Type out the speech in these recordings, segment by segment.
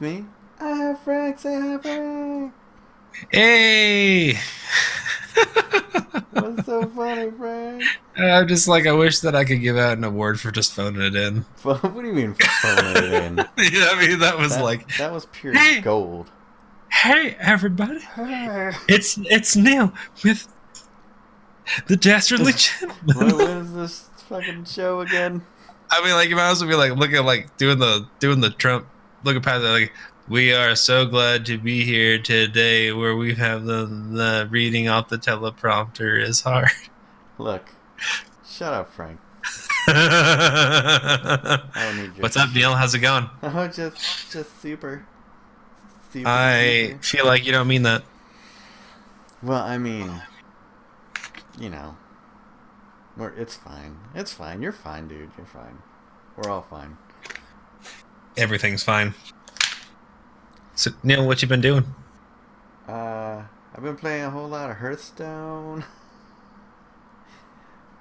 Ashley Gentleman. And with me, I have Frank. Say hi, Frank. Hey! What's so funny, Frank? I'm just like, I wish that I could give out an award for just phoning it in. What do you mean phoning it in? yeah, I mean, that was That, like, that was pure Hey. gold. hey, everybody, Hey. it's it's Neil with the Dastardly what, Gentleman. what is this fucking show again? I mean, like, you might also be like, looking like doing the doing the Trump, looking past it, like, we are so glad to be here today, where we have the the reading off the teleprompter is hard. Look, shut up, Frank. I don't need. What's up, Neil? How's it going? Oh, just, just super. super I super. feel like you don't mean that. Well, I mean, you know, we're, it's fine. It's fine. You're fine, dude. You're fine. We're all fine. Everything's fine. So, Neil, what you been doing? Uh, I've been playing a whole lot of Hearthstone.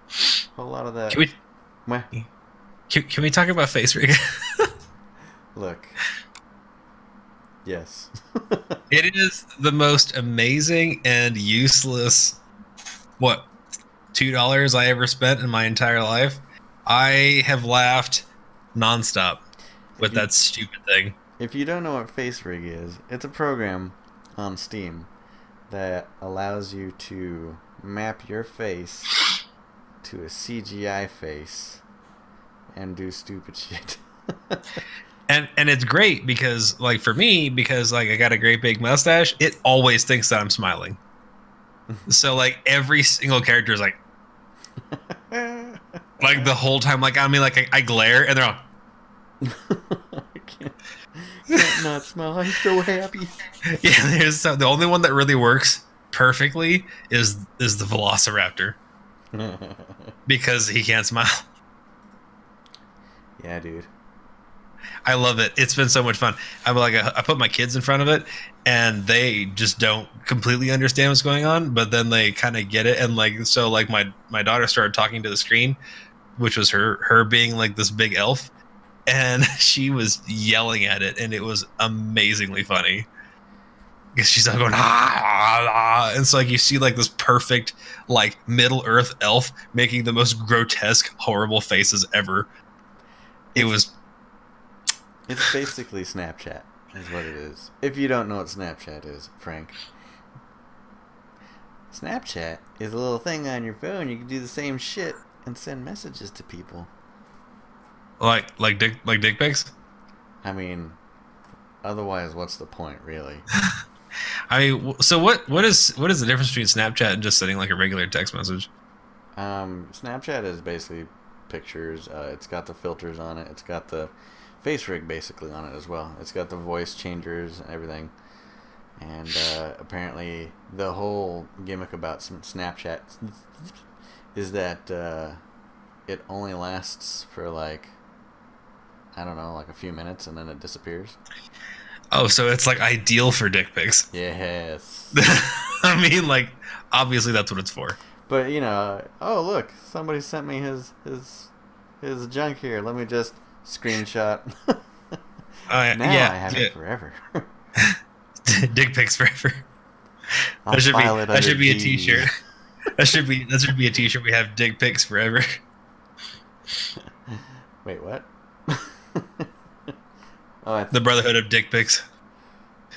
A whole lot of that. Can we Meh. can, can we talk about FaceRig? Look. Yes. it is the most amazing and useless what two dollars I ever spent in my entire life. I have laughed nonstop with you- that stupid thing. If you don't know what FaceRig is, it's a program on Steam that allows you to map your face to a CGI face and do stupid shit. And and it's great because like for me because like I got a great big mustache, it always thinks that I'm smiling. so like every single character is like like the whole time like I mean like I, I glare and they're all I can't, can't not smile. I'm so happy. yeah there's so, the only one that really works perfectly is is the velociraptor because he can't smile yeah, dude. i love it it's been so much fun i'm like i put my kids in front of it and they just don't completely understand what's going on but then they kind of get it and like so like my my daughter started talking to the screen which was her her being like this big elf and she was yelling at it and it was amazingly funny because she's like going ah, ah, ah, and so like you see like this perfect like middle earth elf making the most grotesque horrible faces ever it was It's basically Snapchat, is what it is. If you don't know what Snapchat is, Frank. Snapchat is a little thing on your phone. You can do the same shit and send messages to people. Like like dick like dick pics I mean, otherwise, what's the point, really? i mean so what what is what is the difference between snapchat and just sending like a regular text message Um, Snapchat is basically pictures. Uh, it's got the filters on it. It's got the FaceRig basically on it as well. It's got the voice changers and everything. And uh, apparently, the whole gimmick about Snapchat is that uh, it only lasts for like I don't know, like a few minutes, and then it disappears. oh so it's like ideal for dick pics Yes. i mean like obviously that's what it's for But you know, oh look, somebody sent me his his his junk here. Let me just screenshot. uh, now yeah, I have yeah. it forever. dick pics forever I'll that should be that should be a D. t-shirt that should be that should be a t-shirt we have dick pics forever Wait, what? oh, I the brotherhood of dick pics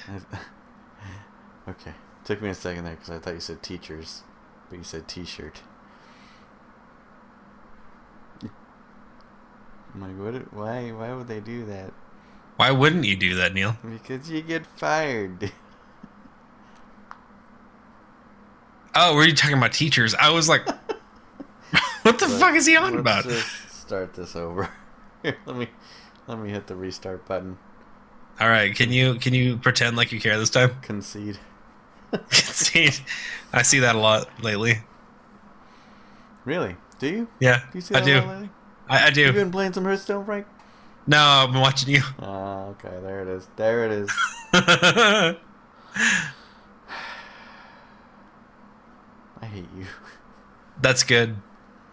okay. Took me a second there because I thought you said teachers, but you said T-shirt. I'm like, what? Why? Why would they do that? why wouldn't you do that neil Because you get fired. oh were you talking about teachers i was like what the But fuck is he on let's about Just start this over. Here, let me let me hit the restart button. all right can you can you pretend like you care this time Concede. see, I see that a lot lately. Really? Do you? Yeah, Do you see I that do. a lot lately? I, I You been playing some Hearthstone, Frank? No, I've been watching you. Ah, okay. There it is. There it is. I hate you. That's good.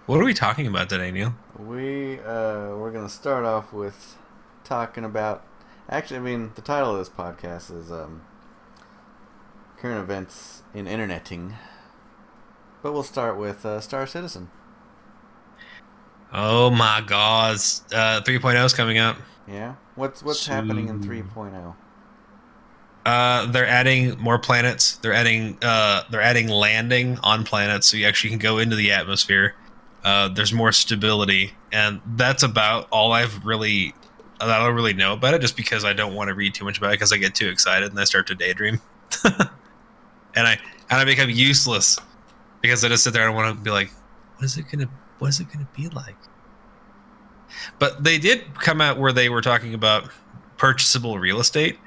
What are we talking about today, Neil? We uh we're gonna start off with talking about. Actually, I mean, the title of this podcast is um, current events in interneting. But we'll start with uh, Star Citizen. Oh my God, uh, 3.0 is coming out. Yeah, what's what's happening in 3.0? Uh, they're adding more planets. They're adding uh, they're adding landing on planets, so you actually can go into the atmosphere. Uh, there's more stability, and that's about all I've really I don't really know about it, just because I don't want to read too much about it, because I get too excited and I start to daydream, and I and I become useless because I just sit there and want to be like, what is it gonna what is it gonna be like? But they did come out where they were talking about purchasable real estate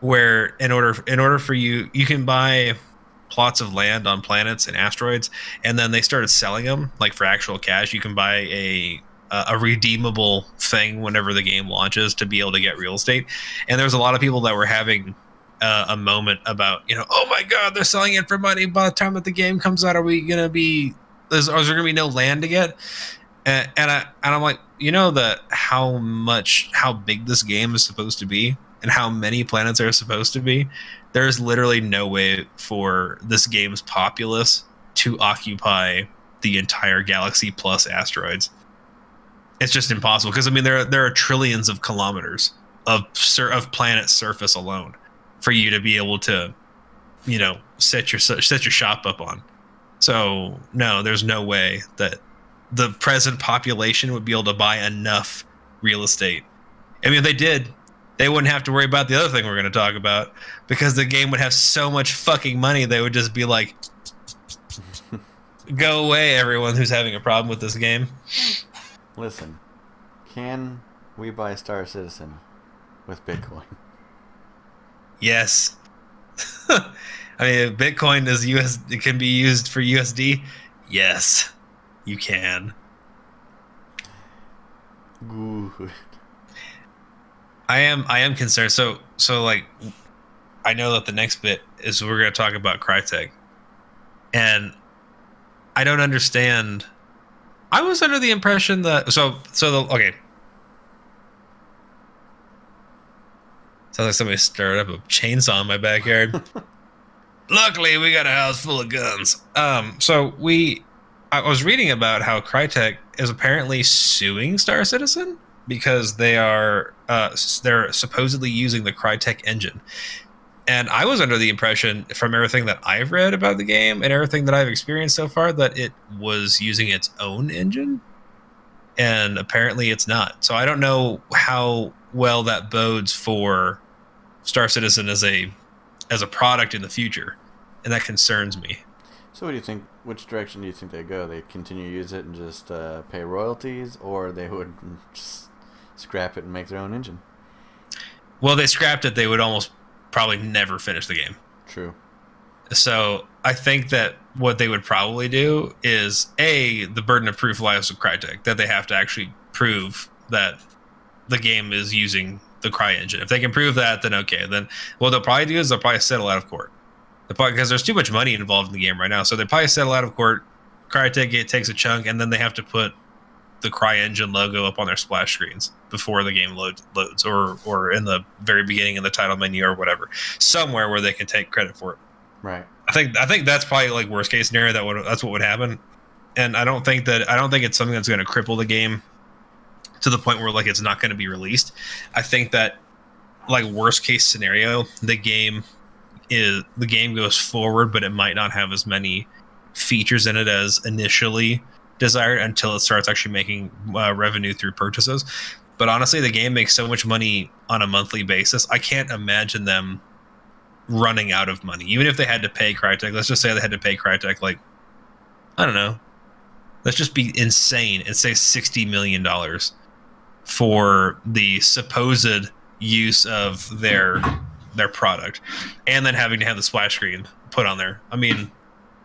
where in order in order for you you can buy plots of land on planets and asteroids and then they started selling them like for actual cash you can buy a a redeemable thing whenever the game launches to be able to get real estate. And there's a lot of people that were having uh, a moment about you know oh my god they're selling it for money. By the time that the game comes out are we gonna be is, is there gonna be no land to get? And, and i and i'm like you know that how much how big this game is supposed to be and how many planets are supposed to be, there's literally no way for this game's populace to occupy the entire galaxy plus asteroids. It's just impossible because I mean there are, there are trillions of kilometers of sur- of planet surface alone for you to be able to, you know, set your set your shop up on. So no, there's no way that the present population would be able to buy enough real estate. I mean, if they did, they wouldn't have to worry about the other thing we're going to talk about because the game would have so much fucking money they would just be like go away everyone who's having a problem with this game listen can we buy star citizen with bitcoin yes i mean bitcoin is us it can be used for usd yes you can Good. I am I am concerned. So so like I know that the next bit is we're going to talk about Crytek. And I don't understand I was under the impression that so so the okay. Sounds like somebody stirred up a chainsaw in my backyard. Luckily, we got a house full of guns. Um, so we, I was reading about how Crytek is apparently suing Star Citizen because they are uh, they're supposedly using the Crytek engine. And I was under the impression from everything that I've read about the game and everything that I've experienced so far that it was using its own engine. And apparently it's not. So I don't know how well that bodes for Star Citizen as a as a product in the future. And that concerns me. So what do you think which direction do you think they go? They continue to use it and just uh, pay royalties or they would just scrap it and make their own engine. Well, they scrapped it, they would almost probably never finish the game. True. So I think that what they would probably do is a the burden of proof lies with Crytek that they have to actually prove that the game is using the CryEngine. If they can prove that, then okay. Then what they'll probably do is they'll probably settle out of court. Because there's too much money involved in the game right now, so they probably settle out of court. Crytek takes a chunk, and then they have to put the CryEngine logo up on their splash screens before the game load, loads, or or in the very beginning in the title menu or whatever, somewhere where they can take credit for it. Right. I think I think that's probably like worst case scenario. That would that's what would happen, and I don't think that I don't think it's something that's going to cripple the game to the point where like it's not going to be released. I think that like worst case scenario, the game is the game goes forward, but it might not have as many features in it as initially desired until it starts actually making uh, revenue through purchases. But honestly, the game makes so much money on a monthly basis. I can't imagine them running out of money. Even if they had to pay Crytek, let's just say they had to pay Crytek like I don't know. Let's just be insane and say sixty million dollars for the supposed use of their their product, and then having to have the splash screen put on there. I mean,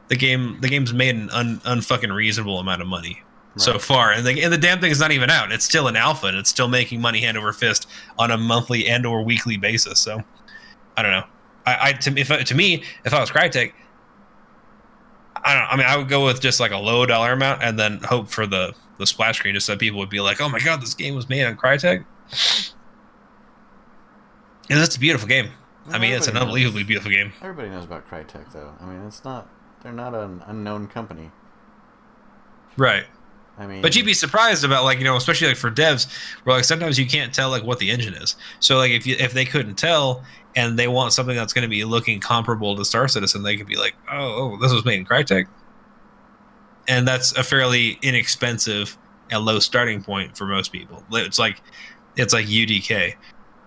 the game the game's made an un, unfucking reasonable amount of money right. so far, and the and the damn thing is not even out. It's still an alpha, and it's still making money hand over fist on a monthly and or weekly basis. So I don't know. I, I to, if to me, if I was Crytek, I don't. Know, I mean, I would go with just like a low dollar amount, and then hope for the the splash screen, just so people would be like, "Oh my god, this game was made on Crytek." And it's a beautiful game. I mean, it's an Everybody knows- unbelievably beautiful game. Everybody knows about Crytek, though. I mean, it's not. They're not an unknown company. Right. I mean, But you'd be surprised about like you know, especially like for devs, where like sometimes you can't tell like what the engine is. So like if you if they couldn't tell and they want something that's going to be looking comparable to Star Citizen, they could be like, oh, oh, this was made in Crytek, and that's a fairly inexpensive and low starting point for most people. It's like it's like UDK.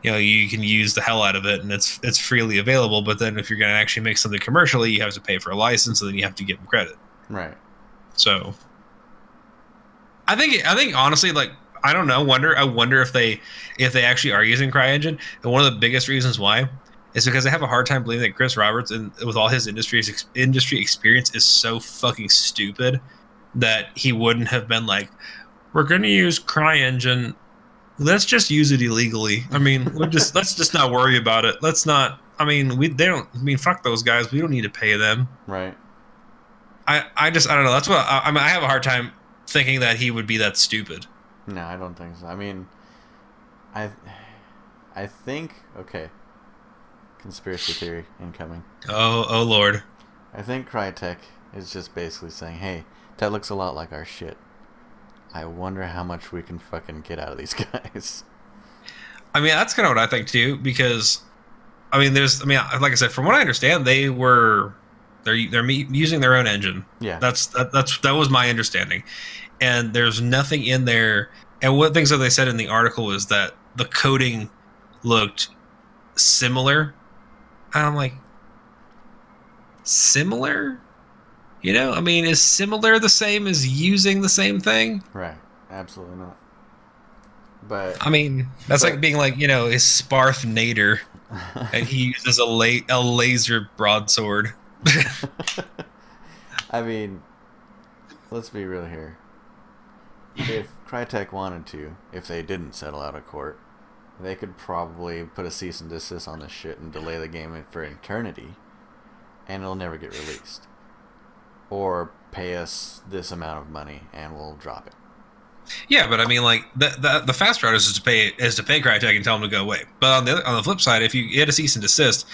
You know, you can use the hell out of it, and it's it's freely available. But then if you're going to actually make something commercially, you have to pay for a license, and then you have to give them credit. right. So I think I think honestly, like I don't know. Wonder I wonder if they if they actually are using CryEngine. And one of the biggest reasons why is because I have a hard time believing that Chris Roberts and with all his industry industry experience is so fucking stupid that he wouldn't have been like, we're going to use CryEngine. Let's just use it illegally. I mean, we'll just let's just not worry about it. Let's not. I mean, we they don't. I mean, fuck those guys. We don't need to pay them. Right. I, I just I don't know. That's what I, I mean. I have a hard time thinking that he would be that stupid. No, I don't think so. I mean, I, I think okay. Conspiracy theory incoming. Oh oh lord. I think Crytek is just basically saying, "Hey, that looks a lot like our shit. I wonder how much we can fucking get out of these guys." I mean, that's kind of what I think too. Because, I mean, there's I mean, like I said, from what I understand, they were they're they're using their own engine. Yeah. That's that, that's that was my understanding, and there's nothing in there. And what things that they said in the article was that the coding looked similar. And I'm like, similar? You know, I mean, is similar the same as using the same thing? right. Absolutely not. But I mean, that's But- like being like, you know, is Sparth Nader and he uses a la- a laser broadsword. I mean, let's be real here. If Crytek wanted to, if they didn't settle out of court, they could probably put a cease and desist on this shit and delay the game for eternity, and it'll never get released. Or pay us this amount of money and we'll drop it. Yeah, but I mean, like the the, the fast route is to pay is to pay Crytek and tell them to go away. But on the other, on the flip side, if you get a cease and desist,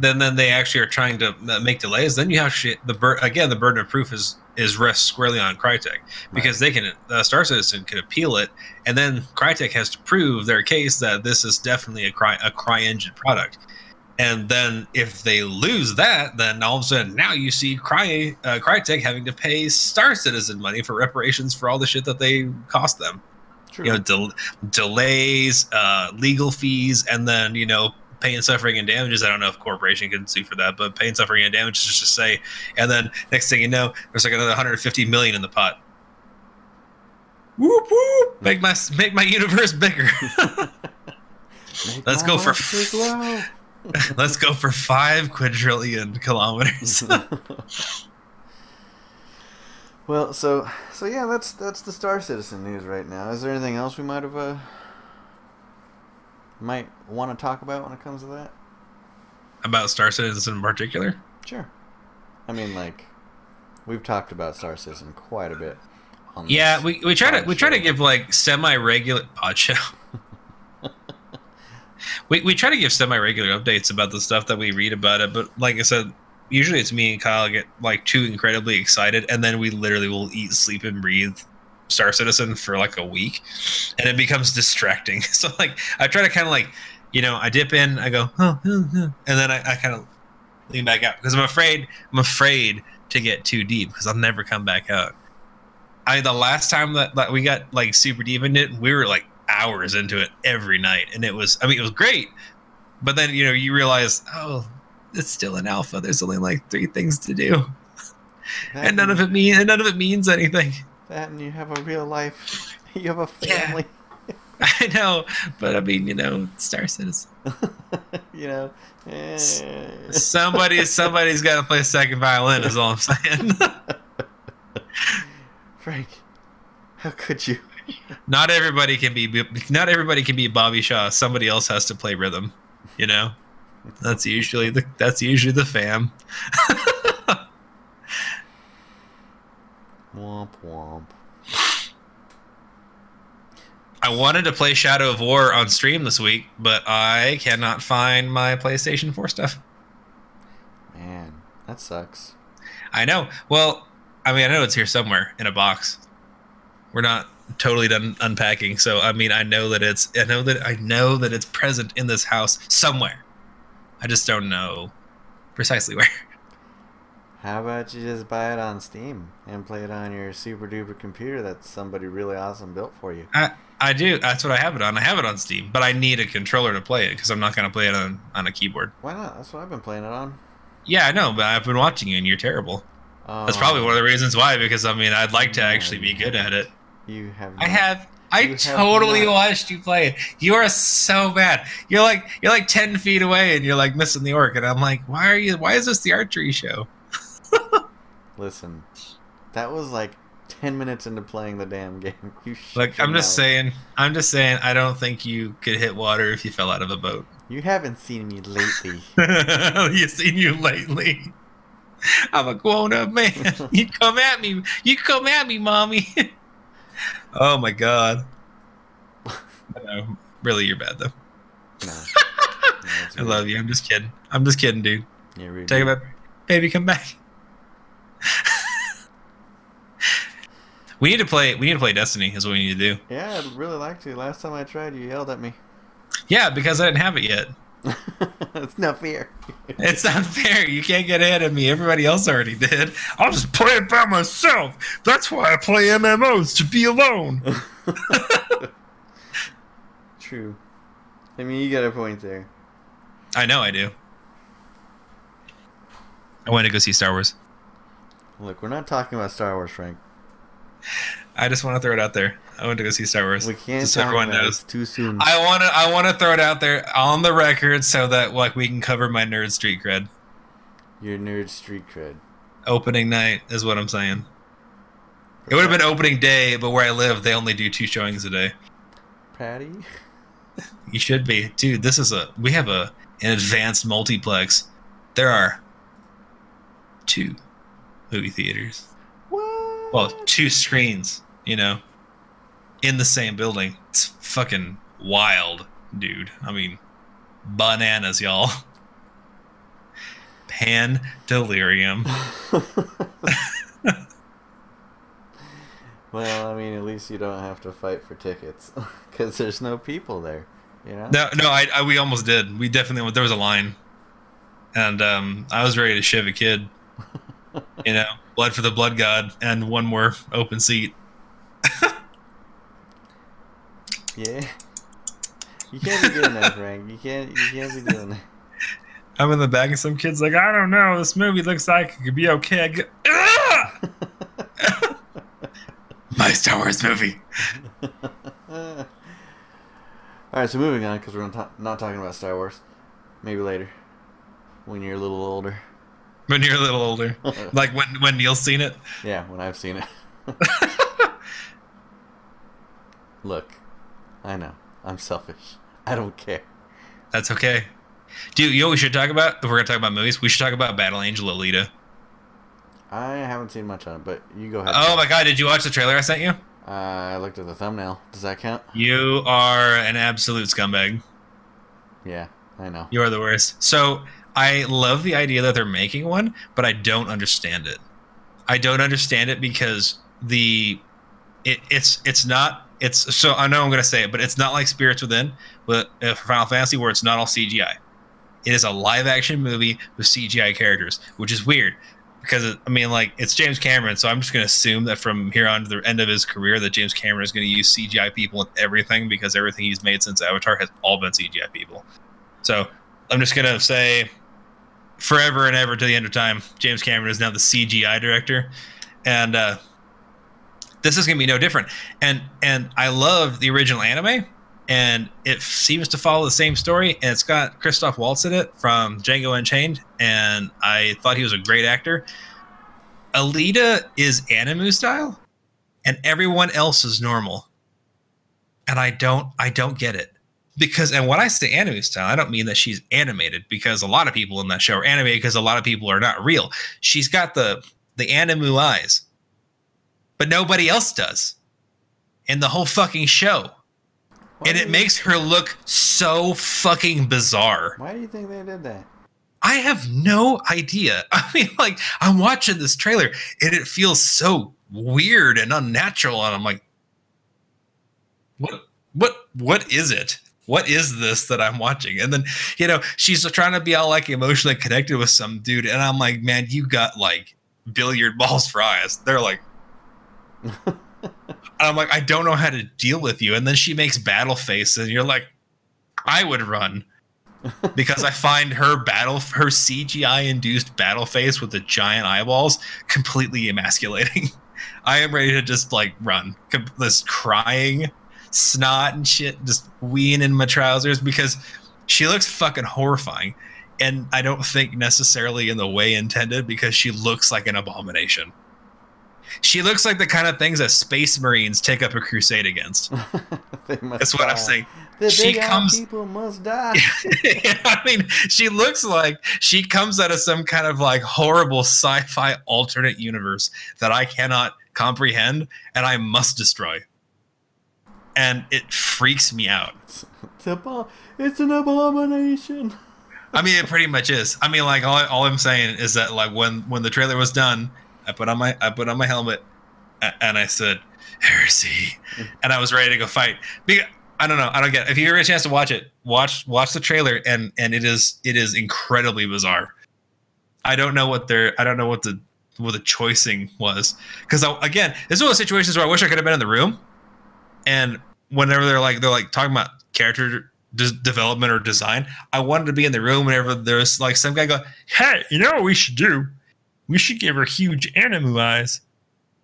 then then they actually are trying to uh, make delays. Then you have shit. The bur- again, the burden of proof is is rests squarely on Crytek because they can uh, Star Citizen can appeal it, and then Crytek has to prove their case that this is definitely a cry a CryEngine product. And then if they lose that, then all of a sudden now you see Cry uh, Crytek having to pay Star Citizen money for reparations for all the shit that they cost them. True. You know, del- delays, uh, legal fees, and then you know pain, suffering, and damages. I don't know if corporation can sue for that, but pain, suffering, and damages just to say. And then next thing you know, there's like another 150 million in the pot. Whoop whoop! Make my make my universe bigger. Let's go for life big glow. Let's go for five quadrillion kilometers. well, so so yeah, that's that's the Star Citizen news right now. Is there anything else we might have uh might want to talk about when it comes to that? About Star Citizen in particular. Sure. I mean, like we've talked about Star Citizen quite a bit. Yeah, we, we try to we try to give like semi regular pod show. We we try to give semi regular updates about the stuff that we read about it, but like I said, usually it's me and Kyle get like too incredibly excited, and then we literally will eat, sleep, and breathe Star Citizen for like a week, and it becomes distracting. So like I try to kind of like you know I dip in, I go, oh, oh, oh," and then I, I kind of lean back out because I'm afraid I'm afraid to get too deep because I'll never come back out. I the last time that, that we got like super deep into it, we were like hours into it every night, and it was I mean it was great, but then you know you realize oh it's still an alpha. There's only like three things to do, That and none of it mean and none of it means anything. That and you have a real life. You have a Yeah. family. I know, but I mean you know Star Citizen. you know. eh. Somebody somebody's got to play second violin. Is all I'm saying. Frank, how could you? Not everybody can be not everybody can be Bobby Shaw. Somebody else has to play rhythm. You know, that's usually the that's usually the fam. Womp womp. I wanted to play Shadow of War on stream this week, but I cannot find my PlayStation 4 stuff. Man, that sucks. I know. Well, I mean, I know it's here somewhere in a box. We're not totally done unpacking, so I mean, I know that it's I know that I know that it's present in this house somewhere. I just don't know precisely where. How about you just buy it on Steam and play it on your super duper computer that somebody really awesome built for you? I, I do. That's what I have it on. I have it on Steam, but I need a controller to play it because I'm not going to play it on, on a keyboard. Why not? That's what I've been playing it on. Yeah, I know, but I've been watching you and you're terrible. That's probably one of the reasons why. Because I mean, I'd like to actually be um, good at it. You have. I have. I You have totally not. watched you play it. You are so bad. You're like you're like ten feet away, and you're like missing the orc. And I'm like, why are you? Why is this the archery show? Listen, that was like ten minutes into playing the damn game. You your I'm just mouth. saying. I'm just saying. I don't think you could hit water if you fell out of a boat. You haven't seen me lately. you seen you lately. I'm a grown up man. You come at me. You come at me, mommy. Oh my god. No, really, you're bad though. no. No, it's I love you. I'm just kidding. I'm just kidding, dude. Yeah, really. Take it back. Baby, come back. we need to play. We need to play Destiny. Is what we need to do. Yeah, I'd really like to. Last time I tried, you yelled at me. Yeah, because I didn't have it yet. it's not fair. It's not fair. You can't get ahead of me. Everybody else already did. I'll just play it by myself. That's why I play MMOs to be alone. True. I mean, you got a point there. I know I do. I want to go see Star Wars. Look, we're not talking about Star Wars, Frank. I just want to throw it out there. I want to go see Star Wars. We can't Just so everyone knows. too soon. I want to. I want to throw it out there on the record so that like we can cover my nerd street cred. Your nerd street cred. Opening night is what I'm saying. It would have been opening day, but where I live, they only do two showings a day. Patty. You should be, dude. This is a we have a an advanced multiplex. There are two movie theaters. What? Well, two screens. You know, in the same building. It's fucking wild, dude. I mean, bananas, y'all. Pan delirium. well, I mean, at least you don't have to fight for tickets because there's no people there. You know. No, no, I, I we almost did. We definitely there was a line, and um, I was ready to shiv a kid. You know, blood for the blood god, and one more open seat. Yeah. You can't be doing that, Frank. You can't. You can't be doing that. I'm in the back, and some kid's like, "I don't know. This movie looks like it could be okay." I go, "Ah!" My Star Wars movie. All right, so moving on because we're not, ta- not talking about Star Wars. Maybe later, when you're a little older. When you're a little older, like when when Neil's seen it. Yeah, when I've seen it. Look, I know I'm selfish. I don't care. That's okay. Dude, you know what we should talk about? If we're gonna talk about movies, we should talk about Battle Angel Alita. I haven't seen much on it, but you go ahead. Oh my god, did you watch the trailer I sent you? Uh, I looked at the thumbnail. Does that count? You are an absolute scumbag. Yeah, I know. You are the worst. So I love the idea that they're making one, but I don't understand it. I don't understand it because the it, it's it's not it's so I know I'm gonna say it, but it's not like Spirits Within with uh, Final Fantasy where it's not all CGI. It is a live action movie with CGI characters, which is weird because I mean like it's James Cameron, so I'm just gonna assume that from here on to the end of his career that James Cameron is gonna use CGI people in everything because everything he's made since Avatar has all been CGI people. So I'm just gonna say forever and ever to the end of time, James Cameron is now the CGI director, and uh, this is gonna be no different. And and I love the original anime, and it seems to follow the same story. And it's got Christoph Waltz in it from Django Unchained, and I thought he was a great actor. Alita is anime style, and everyone else is normal. And I don't I don't get it because and when I say anime style, I don't mean that she's animated because a lot of people in that show are animated because a lot of people are not real. She's got the the anime eyes, but nobody else does in the whole fucking show. Why and it makes her look so fucking bizarre. Why do you think they did that? I have no idea. I mean, like, I'm watching this trailer and it feels so weird and unnatural, and I'm like, what, what, what is it? What is this that I'm watching? And then, you know, she's trying to be all like emotionally connected with some dude, and I'm like, man, you got like billiard balls for eyes. They're like, I'm like, I don't know how to deal with you. And then she makes battle face, and you're like, I would run because I find her battle, her CGI induced battle face with the giant eyeballs completely emasculating. I am ready to just like run, this crying, snot and shit, just weeing in my trousers because she looks fucking horrifying. And I don't think necessarily in the way intended because she looks like an abomination. She looks like the kind of things that space marines take up a crusade against. That's what I'm saying. The She comes- people must die. I mean, she looks like she comes out of some kind of like horrible sci-fi alternate universe that I cannot comprehend and I must destroy. And it freaks me out. It's, a bo- it's an abomination. I mean, it pretty much is. I mean, like all, all I'm saying is that like when when the trailer was done, I put on my I put on my helmet a- and I said heresy, mm-hmm. and I was ready to go fight. Because, I don't know. I don't get. It. If you ever get a chance to watch it, watch watch the trailer, and and it is it is incredibly bizarre. I don't know what their I don't know what the what the choicing was because uh, again, this is one of those situations where I wish I could have been in the room, and whenever they're like they're like talking about character de- development or design, I wanted to be in the room whenever there's like some guy go, "Hey, you know what we should do? We should give her huge animu eyes.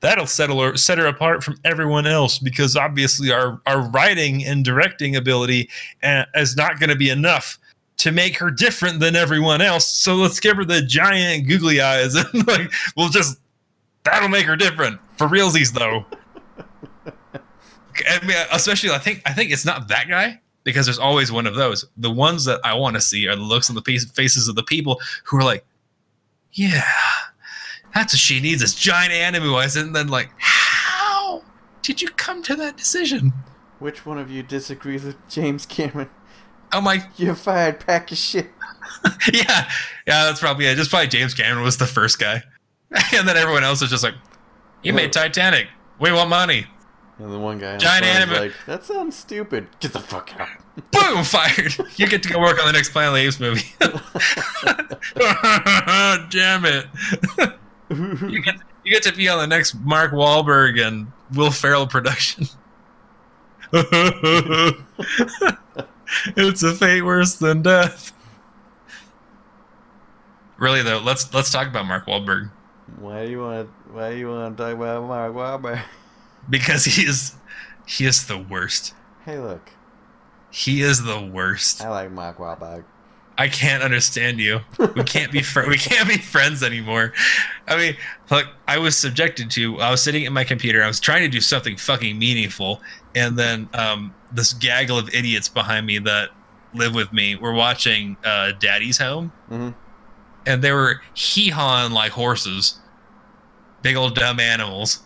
That'll settle her, set her apart from everyone else because obviously our our writing and directing ability uh, is not going to be enough." To make her different than everyone else, so let's give her the giant googly eyes, and like we'll just that'll make her different for realsies, though. I mean, especially I think I think it's not that guy because there's always one of those. The ones that I want to see are the looks on the face- faces of the people who are like, "Yeah, that's what she needs This giant anime eyes," and then like, "How did you come to that decision?" Which one of you disagrees with James Cameron? I'm like, You're fired. Pack your shit. "Yeah, yeah, that's probably it." Just probably James Cameron was the first guy, and then everyone else was just like, "You made Titanic. We want money." And the one guy Giant anime- like, that sounds stupid. Get the fuck out. Boom, fired. You get to go work on the next Planet of the Apes movie. Damn it. You get, you get to be on the next Mark Wahlberg and Will Ferrell production. it's a fate worse than death. Really though, let's let's talk about Mark Wahlberg why do you want? Why do you want to talk about Mark Wahlberg? Because he is he is the worst. Hey, look, He is the worst. I like Mark Wahlberg. I can't understand you. We can't be fr- we can't be friends anymore. I mean, look, I was subjected to. I was sitting at my computer. I was trying to do something fucking meaningful, and then um, this gaggle of idiots behind me that live with me were watching uh, Daddy's Home, hmm and they were hee hawing like horses, big old dumb animals.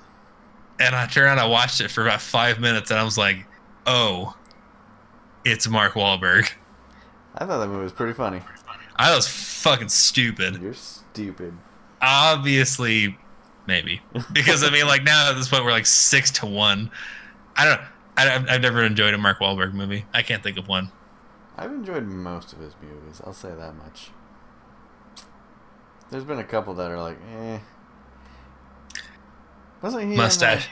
And I turned around, I watched it for about five minutes, and I was like, "Oh, it's Mark Wahlberg." I thought that movie was pretty funny. I was fucking stupid. You're stupid. Obviously, maybe because I mean, like now at this point we're like six to one. I don't. I, I've- I've never enjoyed a Mark Wahlberg movie. I can't think of one. I've enjoyed most of his movies. I'll say that much. There's been a couple that are like, eh. Wasn't he Mustache,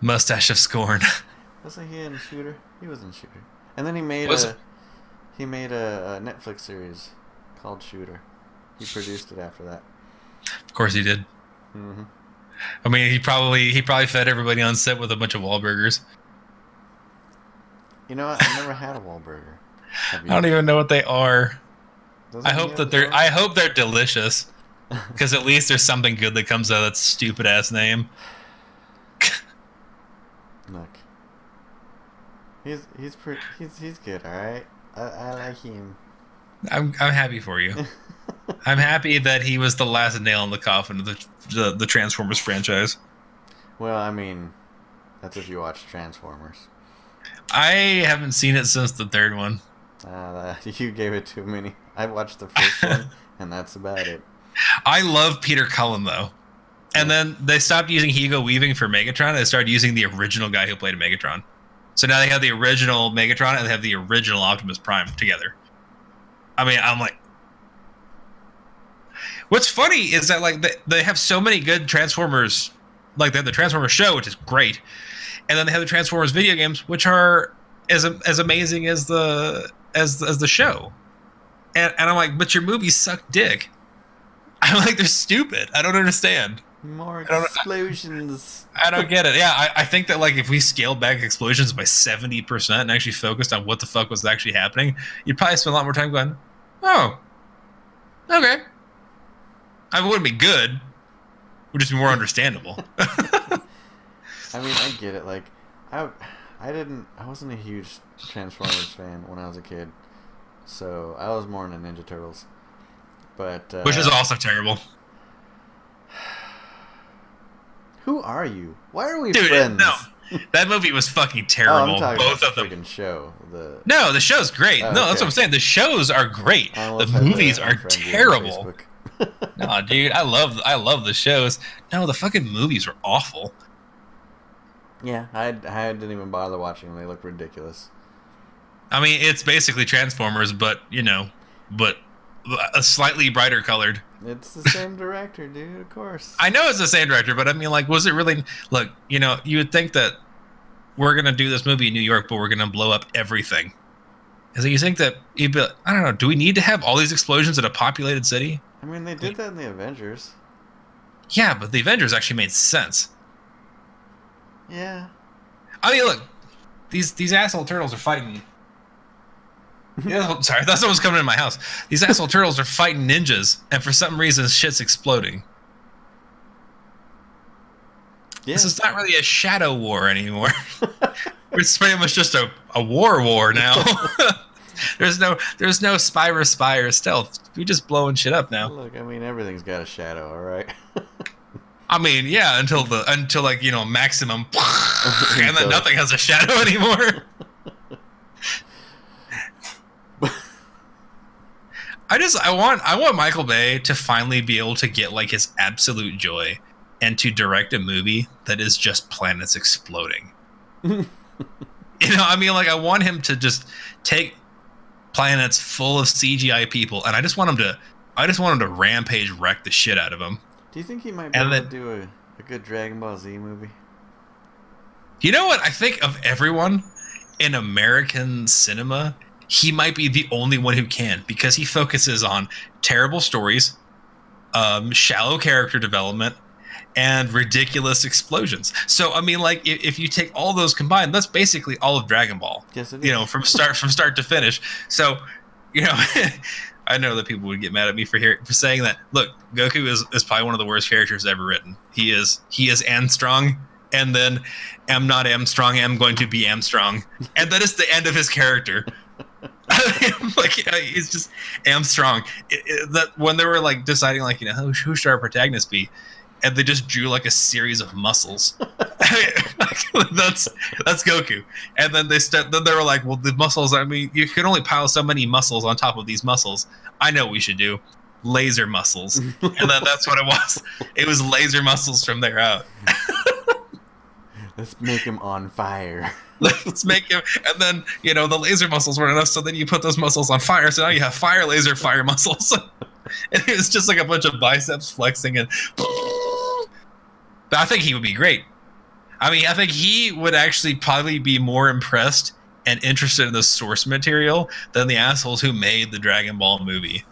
In, mustache of scorn. wasn't he in Shooter? He was in Shooter. And then he made Was a it? he made a, a Netflix series called Shooter. He produced it after that. of course he did. hmm I mean, he probably he probably fed everybody on set with a bunch of Wahlburgers. You know what? I've never had a Wahlburger. I don't even know what they are. Doesn't I hope that they're. own? I hope they're delicious. Because at least there's something good that comes out of that stupid ass name. Look. He's he's pretty he's he's good, all right. I, I like him. I'm I'm happy for you. I'm happy that he was the last nail in the coffin of the the, the Transformers franchise. well, I mean, that's if you watch Transformers. I haven't seen it since the third one. Uh, you gave it too many. I watched the first one, and that's about it. I love Peter Cullen though. And then they stopped using Hugo Weaving for Megatron. They started using the original guy who played Megatron. So now they have the original Megatron and they have the original Optimus Prime together. I mean, I'm like, what's funny is that like they, they have so many good Transformers, like they have the Transformers show, which is great, and then they have the Transformers video games, which are as as amazing as the as as the show. And, and I'm like, but your movies suck dick. I'm like, they're stupid. I don't understand. More I don't- explosions. I don't get it. Yeah, I, I think that like if we scaled back explosions by seventy percent and actually focused on what the fuck was actually happening, you'd probably spend a lot more time going, "Oh, okay." I mean, it wouldn't be good. It would just be more understandable. I mean, I get it. Like, I, I didn't. I wasn't a huge Transformers fan when I was a kid, so I was more into Ninja Turtles. But uh, Which is also terrible. who are you? Why are we Dude, friends? no. That movie was fucking Oh, terrible. Talking Both of the them. show. The No, the show's great. Oh, no, that's what I'm saying. The shows are great. The almost had to movies are unfriend you on terrible. No, dude, I love I love the shows. No, the fucking movies were awful. yeah, I, I didn't even bother watching them. They look ridiculous. I mean, it's basically Transformers, but you know, but a slightly brighter colored. It's the same director, dude. Of course. I know it's the same director, but I mean, like, was it really? Look, you know, you would think that we're gonna do this movie in New York, but we're gonna blow up everything. And so you think that you'd be, I don't know, do we need to have all these explosions in a populated city? I mean, they did that in the Avengers. Yeah, but the Avengers actually made sense. Yeah. I mean, look, these these asshole turtles are fighting. Yeah, oh, sorry, that's what was coming in my house. These asshole turtles are fighting ninjas, and for some reason, shit's exploding. Yeah. This is not really a shadow war anymore. it's pretty much just a, a war war now. there's no there's no spy or spy or stealth. We're just blowing shit up now. Look, I mean, everything's got a shadow, all right. I mean, yeah, until the until like you know maximum, and then nothing has a shadow anymore. I just I want I want Michael Bay to finally be able to get like his absolute joy and to direct a movie that is just planets exploding. you know, I mean like I want him to just take planets full of CGI people and I just want him to I just want him to rampage wreck the shit out of them. Do you think he might be And able then- to do a, a good Dragon Ball Z movie? You know what? I think of everyone in American cinema, he might be the only one who can because he focuses on terrible stories, um, shallow character development, and ridiculous explosions. So, I mean, like, if, if you take all those combined, that's basically all of Dragon Ball. Yes, it is. You know, from start from start to finish. So, you know, I know that people would get mad at me for hear, for saying that. Look, Goku is, is probably one of the worst characters ever written. He is he is Armstrong, and then am not Armstrong, am going to be Armstrong, and that is the end of his character. Like he's just Armstrong. It, it, that when they were like deciding like you know who, who should our protagonist be, and they just drew like a series of muscles. that's that's Goku. And then they st- then they were like, well, the muscles. I mean, you can only pile so many muscles on top of these muscles. I know what we should do. Laser muscles, and then that's what it was. It was laser muscles from there out. Let's make him on fire. Let's make him, and then you know the laser muscles weren't enough, so then you put those muscles on fire. So now you have fire laser fire muscles, and it was just like a bunch of biceps flexing and. But I think he would be great. I mean, I think he would actually probably be more impressed and interested in the source material than the assholes who made the Dragon Ball movie.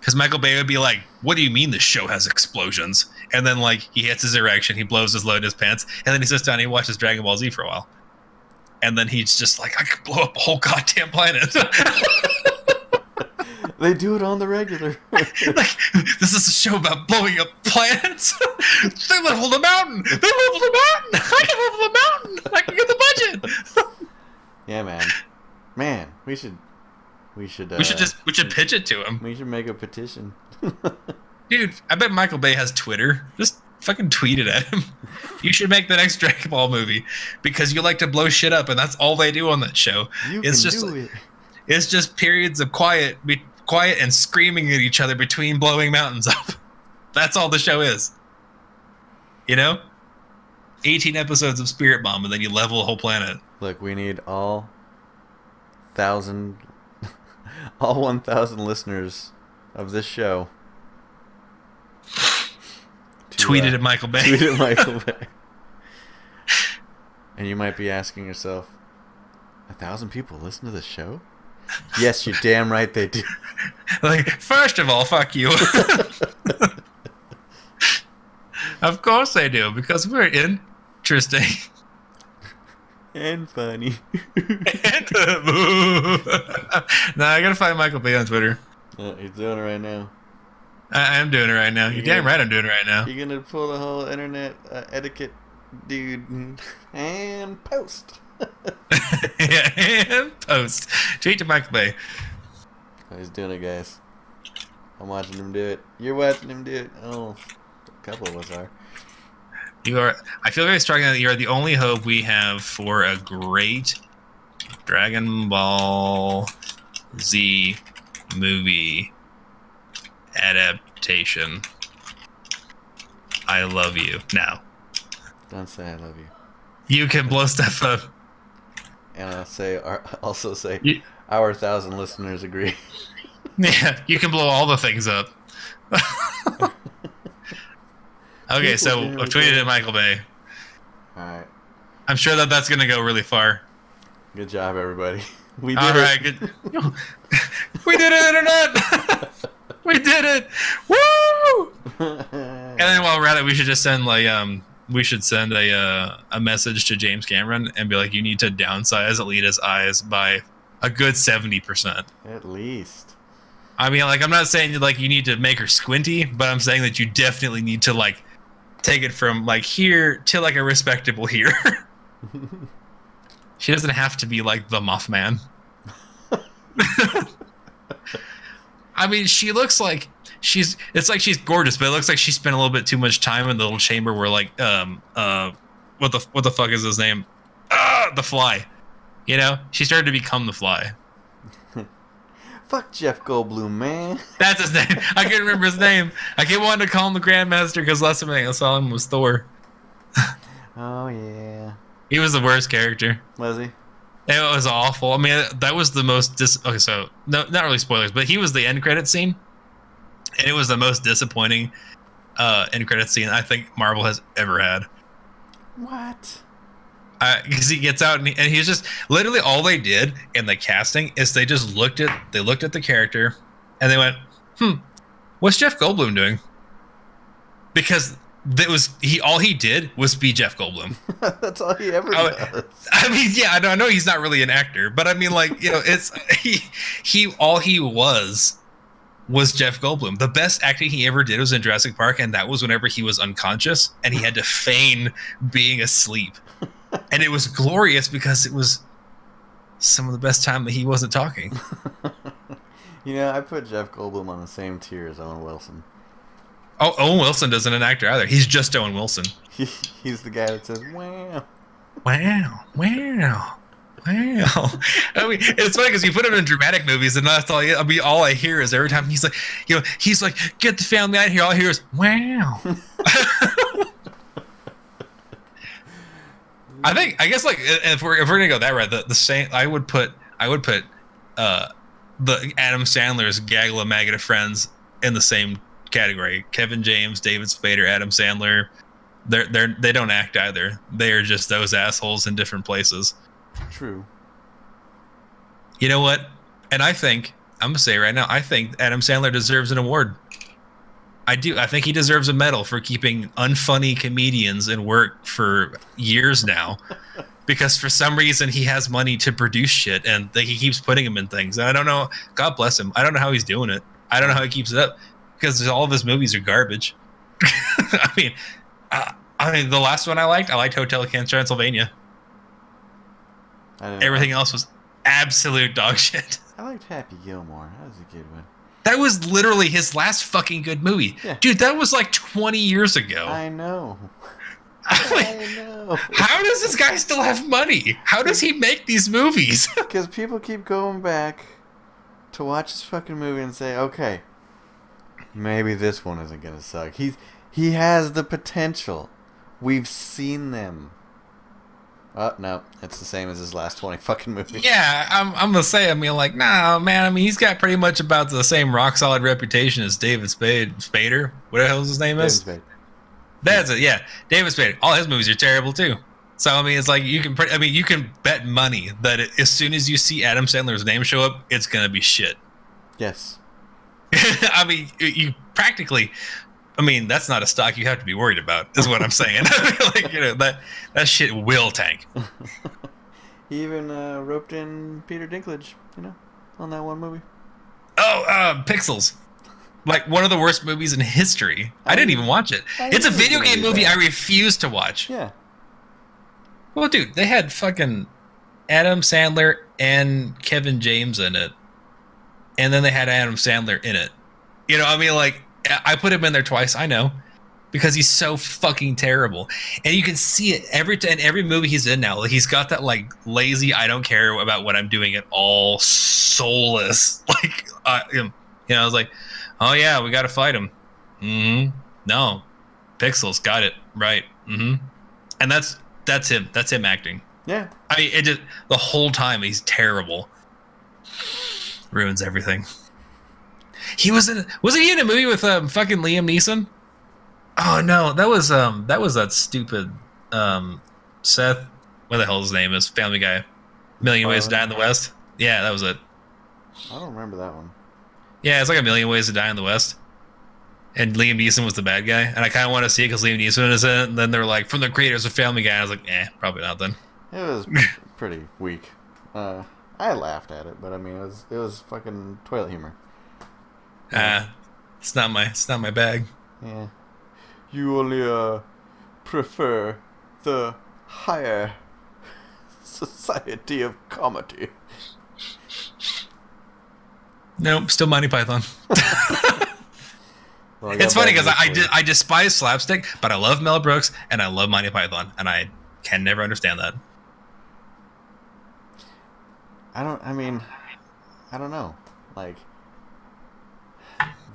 Because Michael Bay would be like, "What do you mean this show has explosions?" And then like he hits his erection, he blows his load in his pants, and then he sits down and he watches Dragon Ball Z for a while. And then he's just like, "I could blow up a whole goddamn planet." they do it on the regular. like this is a show about blowing up planets. they leveled a mountain. They leveled a mountain. I can level a mountain. I can get the budget. yeah, man. Man, we should. We should. Uh, we should just we should pitch it to him, We should make a petition. Dude. I bet Michael Bay has Twitter. Just Fucking tweet it at him. You should make the next Dragon Ball movie because you like to blow shit up, and that's all they do on that show. You It's can just- do it. It's just periods of quiet, be, quiet and screaming at each other between blowing mountains up. That's all the show is. You know, eighteen episodes of Spirit Bomb, and then you level a whole planet. Look, we need all thousand, all one thousand listeners of this show. To, Tweeted uh, at Michael Bay. Tweet at Michael Bay. And you might be asking yourself, a thousand people listen to the show? Yes, you're damn right they do. like, first of all, fuck you. of course they do, because we're interesting. and funny. and, nah, I gotta find Michael Bay on Twitter. Uh, he's doing it right now. I, I'm doing it right now. You're You damn gonna- right I'm doing it right now. You're gonna pull the whole internet uh, etiquette, dude, and post. yeah, and post. Tweet to Michael Bay. Oh, he's doing it, guys. I'm watching him do it. You're watching him do it. Oh, a couple of us are. You are. I feel very strongly that you are the only hope we have for a great Dragon Ball Z movie adaptation. I love you. Now Don't say I love you. you can blow stuff up. And I'll say, also say, You- our thousand listeners agree. Yeah, you can blow all the things up. okay, so I've tweeted at Michael Bay. All right. I'm sure that that's gonna go really far. Good job, everybody. We did All it. good. we did it, internet. We did it. Woo! And then while we're at it, we should just send like um we should send a uh, a message to James Cameron and be like, you need to downsize Alita's eyes by a good seventy percent. At least. I mean, like I'm not saying like you need to make her squinty, but I'm saying that you definitely need to like take it from like here to like a respectable here. she doesn't have to be like the Mothman. I mean, she looks like she's. It's like she's gorgeous, but it looks like she spent a little bit too much time in the little chamber where, like, um, uh, what the what the fuck is his name? Ah, the Fly. You know, she started to become the Fly. Fuck Jeff Goldblum, man. That's his name. I can't remember his name. I kept wanting to call him the Grandmaster because last time I saw him was Thor. Oh yeah. He was the worst character. Was he? It was awful. I mean, that was the most dis. Okay, so no, not really spoilers, but he was the end credit scene, and it was the most disappointing uh, end credit scene I think Marvel has ever had. What? Because he gets out and, he, and he's just literally all they did in the casting is they just looked at they looked at the character, and they went, "Hmm, what's Jeff Goldblum doing?" Because that was he. All he did was be Jeff Goldblum. That's all he ever does. I mean, yeah, I know, I know he's not really an actor, but I mean, like, you know, it's he, he, all he was was Jeff Goldblum. The best acting he ever did was in Jurassic Park, and that was whenever he was unconscious and he had to feign being asleep, and it was glorious because it was some of the best time that he wasn't talking. you know, I put Jeff Goldblum on the same tier as Owen Wilson. Oh, Owen Wilson isn't an actor either. He's just Owen Wilson. He's the guy that says, "Wow." Wow, wow, wow. I mean, it's funny because you put him in dramatic movies, and that's all. I mean, all I hear is every time he's like, you know, he's like, "Get the family out here." All I hear is, "Wow." I think, I guess, like, if we're if we're gonna go that route, the the same, I would put, I would put, uh, the Adam Sandler's gaggle of maggot of friends in the same category. Kevin James, David Spader, Adam Sandler. They're they're they don't act either. They are just those assholes in different places. True. You know what? And I think I'm gonna say right now, I think Adam Sandler deserves an award. I do. I think he deserves a medal for keeping unfunny comedians in work for years now. because for some reason he has money to produce shit and he keeps putting him in things. And I don't know. God bless him. I don't know how he's doing it. I don't know how he keeps it up because all of his movies are garbage. I mean, uh, I mean, the last one I liked, I liked Hotel Transylvania. I Everything else was absolute dog shit. I liked Happy Gilmore. That was a good one. That was literally his last fucking good movie. Yeah. Dude, that was like 20 years ago. I know. Like, I know. how does this guy still have money? How does he make these movies? Because people keep going back to watch this fucking movie and say, okay, maybe this one isn't gonna suck. He's he has the potential. We've seen them. Oh no, it's the same as his last twenty fucking movies. yeah, I'm, I'm gonna say, I mean, like, nah, man, I mean, he's got pretty much about the same rock solid reputation as David Spade, Spader. What the hell his name David is? Spade. That's it. Yeah, David Spade. All his movies are terrible too. So I mean, it's like you can. Pre- I mean, you can bet money that it, as soon as you see Adam Sandler's name show up, it's gonna be shit. Yes. I mean, you, you practically. I mean, that's not a stock you have to be worried about. Is what I'm saying. like you know that that shit will tank. He even uh, roped in Peter Dinklage, you know, on that one movie. Oh, uh, Pixels. Like one of the worst movies in history. I didn't even watch it. I It's a knew it was video game be movie bad. I refuse to watch. Yeah. Well, dude, they had fucking Adam Sandler and Kevin James in it, and then they had Adam Sandler in it. You know, I mean, like I put him in there twice. I know because he's so fucking terrible, and you can see it every t- in every movie he's in now. He's got that like lazy, I don't care about what I'm doing at all, soulless. Like, uh, you know, I was like, oh yeah, we got to fight him. hmm No, Pixels got it right. hmm and that's that's him. That's him acting. Yeah. I mean, it just the whole time he's terrible. Ruins everything. He was in. Wasn't he in a movie with um fucking Liam Neeson? Oh no, that was um that was that stupid um Seth. What the hell his name is? Family Guy. Million Ways to Die in the West. Yeah, that was it. I don't remember that one. Yeah, it's like a million ways to die in the West. And Liam Neeson was the bad guy, and I kind of want to see it because Liam Neeson is in it. And then they're like, from the creators of Family Guy. I was like, eh, probably not then. It was pretty weak. Uh, I laughed at it, but I mean, it was it was fucking toilet humor. Ah, it's not my it's not my bag. Yeah. You only uh prefer the higher society of comedy. Nope, still Monty Python. Well, It's funny because I, I, news for di- I despise slapstick, but I love Mel Brooks and I love Monty Python, and I can never understand that. I don't. I mean, I don't know. Like,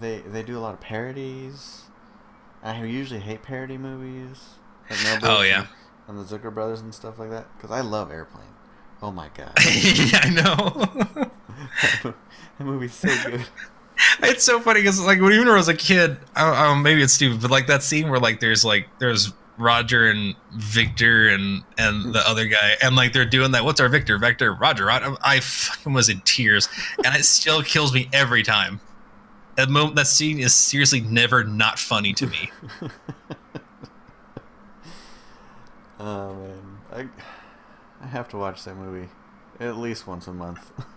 they they do a lot of parodies. I usually hate parody movies. Like Oh, yeah. and, and the Zucker brothers and stuff like that. Because I love Airplane. Oh my god, yeah, I know. that movie's so good. it's so funny because like when even when I was a kid, I I maybe it's stupid, but like that scene where like there's like there's Roger and Victor and and the other guy, and like they're doing that. What's our Victor? Vector? Roger? I, um, I fucking was in tears, and it still kills me every time. That moment, that scene is seriously never not funny to me. Oh man, I I have to watch that movie at least once a month.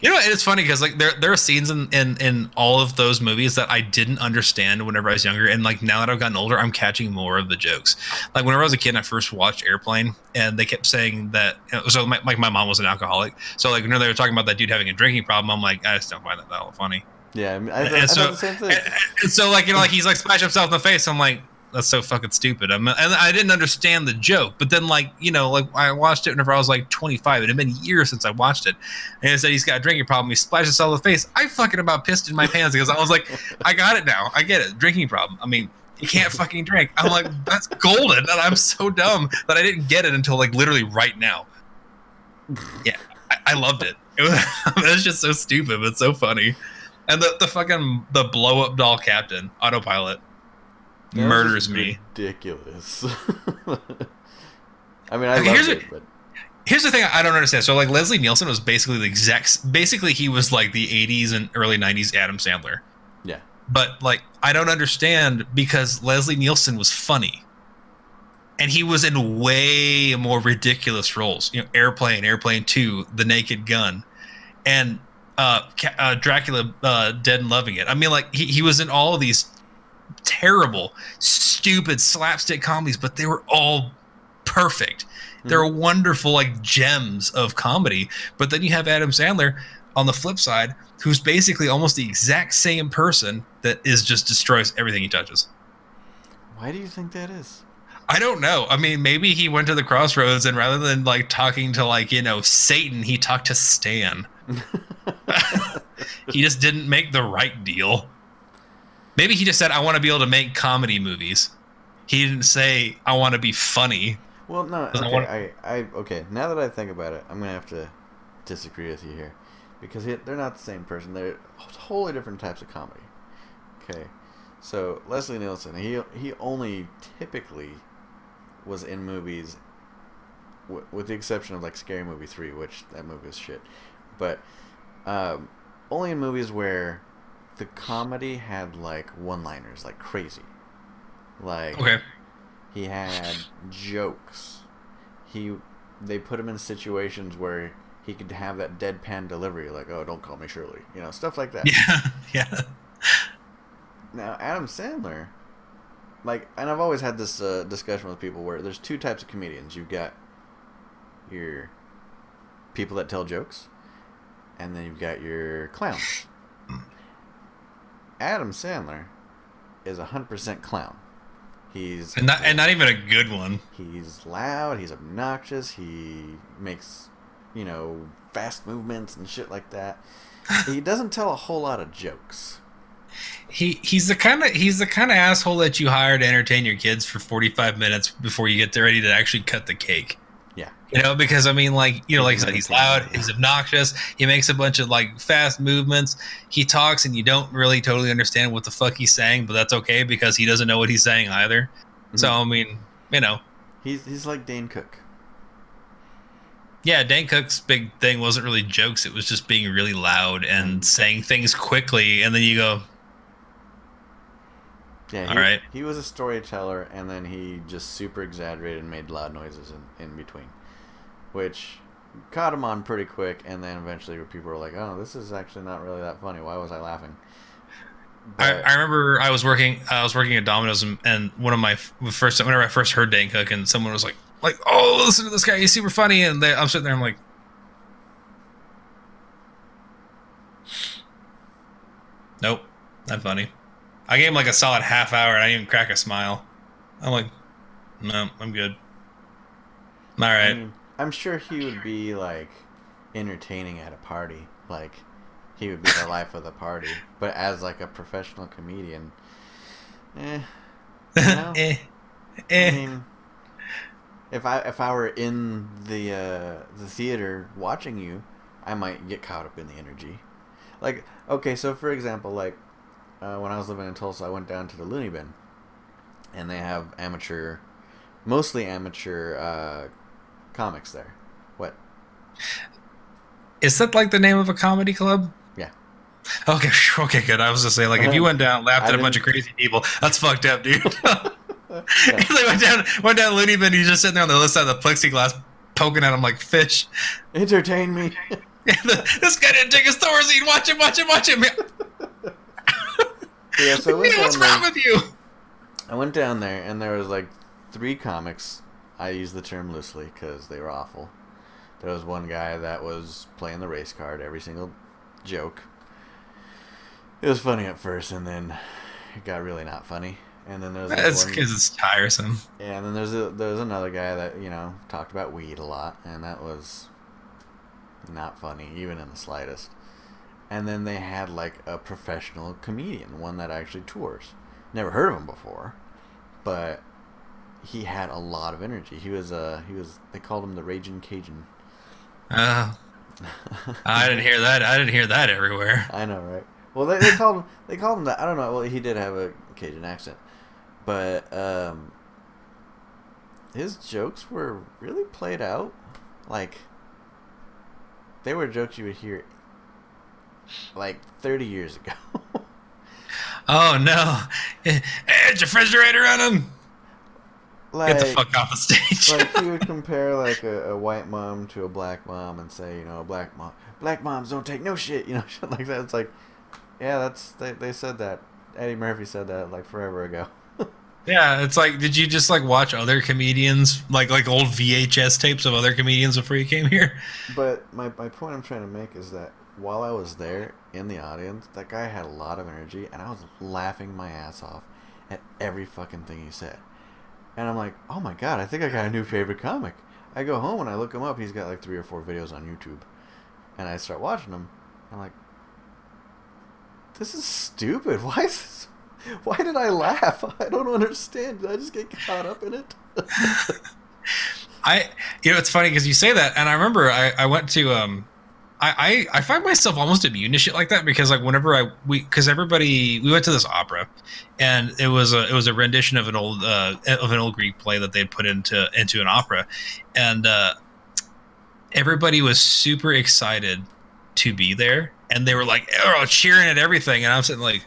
You know, it's funny because like there there are scenes in, in in all of those movies that I didn't understand whenever I was younger, and like now that I've gotten older, I'm catching more of the jokes. Like whenever I was a kid, and I first watched Airplane, and they kept saying that. You know, so my, like my mom was an alcoholic, so like whenever they were talking about that dude having a drinking problem, I'm like, I just don't find that that funny. yeah, I, I, And I so- the same thing. And, and so like you know like he's like smash himself in the face. I'm like that's so fucking stupid. I'm, and I didn't understand the joke. But then like you know like I watched it whenever I was like 25. It had been years since I watched it. And it said he's got a drinking problem. He splashes in the face. I fucking about pissed in my pants because I was like I got it now. I get it. Drinking problem. I mean. You can't fucking drink. I'm like, that's golden, and I'm so dumb that I didn't get it until like literally right now. Yeah, I, I loved it. It was, it was just so stupid, but so funny. And the, the fucking the blow up doll captain autopilot That murders me. Ridiculous. I mean, I love here's it, a- but Here's the thing I don't understand. So like Leslie Nielsen was basically the exact. Basically, he was like the '80s and early '90s Adam Sandler. yeah, But like I don't understand because Leslie Nielsen was funny. And he was in way more ridiculous roles. You know, Airplane, Airplane 2, The Naked Gun, and uh, uh Dracula uh, Dead and Loving It. I mean like he, he was in all of these terrible, stupid slapstick comedies, but they were all perfect. Hmm. They're wonderful like gems of comedy. But then you have Adam Sandler on the flip side who's basically almost the exact same person that is just destroys everything he touches. Why do you think that is? I don't know. I mean, maybe he went to the crossroads and rather than like talking to like, you know, Satan, he talked to Stan. he just didn't make the right deal. Maybe he just said, I want to be able to make comedy movies. He didn't say, I want to be funny. Well, no, okay, want- I, I, okay. Now that I think about it, I'm gonna have to disagree with you here, because he, they're not the same person. They're totally different types of comedy. Okay, so Leslie Nielsen, he he only typically was in movies, w- with the exception of like Scary Movie three, which that movie is shit, but um, only in movies where the comedy had like one-liners, like crazy, like Okay. he had jokes. He they put him in situations where he could have that deadpan delivery, like "Oh, don't call me Shirley," you know, stuff like that. Yeah. Yeah. Now Adam Sandler, like, and I've always had this uh, discussion with people where there's two types of comedians. You've got your people that tell jokes, and then you've got your clowns. Adam Sandler is a hundred percent clown. He's And not and not even a good one. He's loud. He's obnoxious. He makes, you know, fast movements and shit like that. he doesn't tell a whole lot of jokes. He he's the kind of he's the kind of asshole that you hire to entertain your kids for 45 minutes before you get ready to actually cut the cake. Yeah. You know, because I mean, like you know, like I said, he's loud, he's obnoxious, he makes a bunch of like fast movements. He talks, and you don't really totally understand what the fuck he's saying, but that's okay because he doesn't know what he's saying either. Mm-hmm. So I mean, you know, He's he's like Dane Cook. yeah, Dan Cook's big thing wasn't really jokes; it was just being really loud and mm-hmm. saying things quickly, and then you go, Yeah. He, All right. He was a storyteller, and then he just super exaggerated and made loud noises in, in between, which caught him on pretty quick. And then eventually, people were like, "Oh, this is actually not really that funny. Why was I laughing?" I, But- I remember I was working I was working at Domino's and, and one of my first whenever I first heard Dan Cook and someone was like like oh listen to this guy he's super funny and they, I'm sitting there I'm like nope not funny I gave him like a solid half hour and I didn't even crack a smile I'm like no I'm good All right. I mean, I'm sure he would be like entertaining at a party. Like he would be the life of the party. But as like a professional comedian, eh. know, eh, I eh. mean, if I if I were in the uh, the theater watching you, I might get caught up in the energy. Like okay, so for example, like uh, when I was living in Tulsa, I went down to the Looney Bin, and they have amateur, mostly amateur uh, comics there. What? Is that like the name of a comedy club? Yeah. Okay, okay, good. I was just saying, like, if you went down, laughed at a bunch of crazy people, that's fucked up, dude. Yeah. they went down, went down Looney Bin. He's just sitting there on the other side of the plexiglass, poking at him like fish. Entertain me. this guy didn't take his Thorazine. Watch him, watch him, watch him. Yeah, so I went What's wrong there. with you? I went down there, and there was like three comics. I use the term loosely because they were awful. There was one guy that was playing the race card every single joke. It was funny at first, and then it got really not funny. And then there was That's because it's tiresome. yeah, and then there's a, there's another guy that you know talked about weed a lot, and that was not funny, even in the slightest. And then they had like a professional comedian, one that actually tours. Never heard of him before, but he had a lot of energy. He was uh he was they called him the Raging Cajun. Uh, I didn't hear that. I didn't hear that everywhere. I know, right? Well, they, they called him they called him that. I don't know. Well, he did have a Cajun accent, but um, his jokes were really played out. Like they were jokes you would hear like thirty years ago. Oh no! Your refrigerator running? like, Get the fuck off the stage. like he would compare like a, a white mom to a black mom and say, you know, a black mom, black moms don't take no shit, you know, shit like that. It's like, yeah, that's they, they said that. Eddie Murphy said that like forever ago. Yeah, it's like, did you just like watch other comedians, like like old VHS tapes of other comedians before you came here? But my, my point I'm trying to make is that while I was there in the audience, that guy had a lot of energy, and I was laughing my ass off at every fucking thing he said. And I'm like, oh my god, I think I got a new favorite comic. I go home and I look him up. He's got like three or four videos on YouTube, and I start watching them. I'm like, this is stupid. Why is this? Why did I laugh? I don't understand. Did I just get caught up in it? I, you know, it's funny because you say that, and I remember I, I went to, um, I, I, I find myself almost immune to shit like that because like whenever I we because everybody we went to this opera, and it was a it was a rendition of an old uh, of an old Greek play that they put into into an opera, and uh, everybody was super excited to be there, and they were like oh, cheering at everything, and I'm sitting like,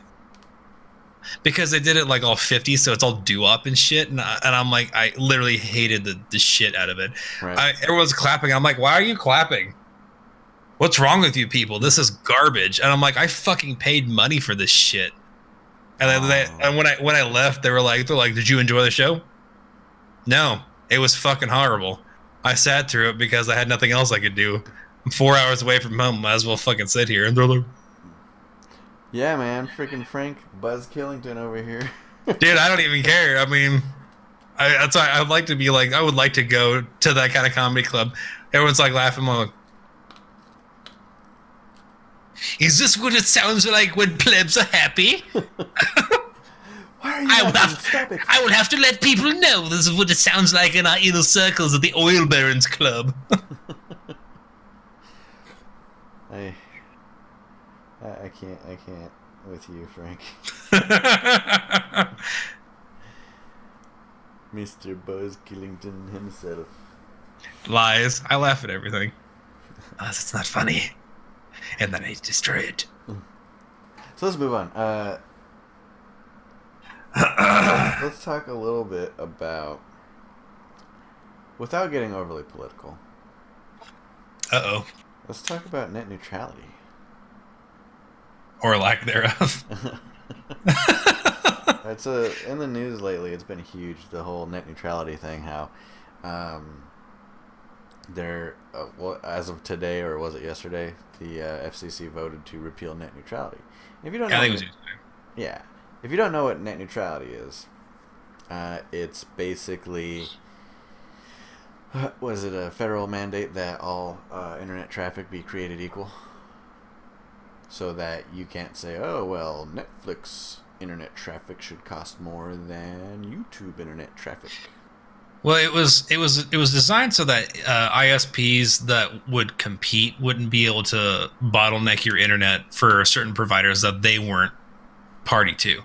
because they did it like all 50 so it's all do up and shit. And, I, and i'm like i literally hated the, the shit out of it. Right. I, everyone's clapping. I'm like why are you clapping what's wrong with you people? This is garbage. And i'm like i fucking paid money for this shit. And then they, and when i when i left they were like they're like did you enjoy the show? No it was fucking horrible. I sat through it because i had nothing else i could do. I'm four hours away from home. Might as well fucking sit here. And they're like yeah, man. Freaking Frank Buzz Killington over here. dude i don't even care. I mean I, that's why i'd like to be like i would like to go to that kind of comedy club. Everyone's like laughing. I'm like is this what it sounds like when plebs are happy Why are you I would, have, Stop it. I would have to let people know this is what it sounds like in our inner circles at the oil barons club I, I, can't. I can't with you, Frank. Mr. Buzz Killington himself. lies i laugh at everything it's not funny and then i destroy it So let's move on. Uh, let's talk a little bit about, without getting overly political. uh-oh Let's talk about net neutrality. or lack thereof It's a in the news lately. It's been huge. The whole net neutrality thing. How, um, there. Uh, well, as of today, or was it yesterday? The uh, FCC voted to repeal net neutrality. If you don't know, i think it was yeah. If you don't know what net neutrality is, uh, it's basically. Was it a federal mandate that all uh, internet traffic be created equal? So that you can't say, oh, well, Netflix internet traffic should cost more than YouTube internet traffic. Well, it was it was it was designed so that uh, ISPs that would compete wouldn't be able to bottleneck your internet for certain providers that they weren't party to.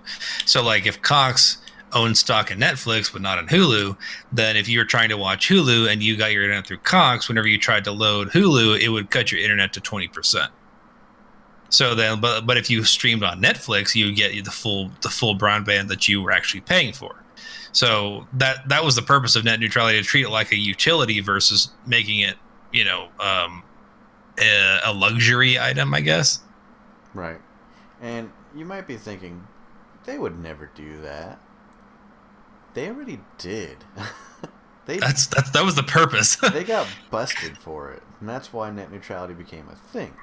So, like if Cox owned stock in Netflix but not in Hulu, then if you were trying to watch Hulu and you got your internet through Cox, whenever you tried to load Hulu, it would cut your internet to twenty percent. So then, but but if you streamed on Netflix, you would get the full the full broadband that you were actually paying for. So that that was the purpose of net neutrality to treat it like a utility versus making it, you know, um, a, a luxury item, I guess. Right. And you might be thinking, they would never do that. They already did. they That's that's that was the purpose. they got busted for it, and that's why net neutrality became a thing,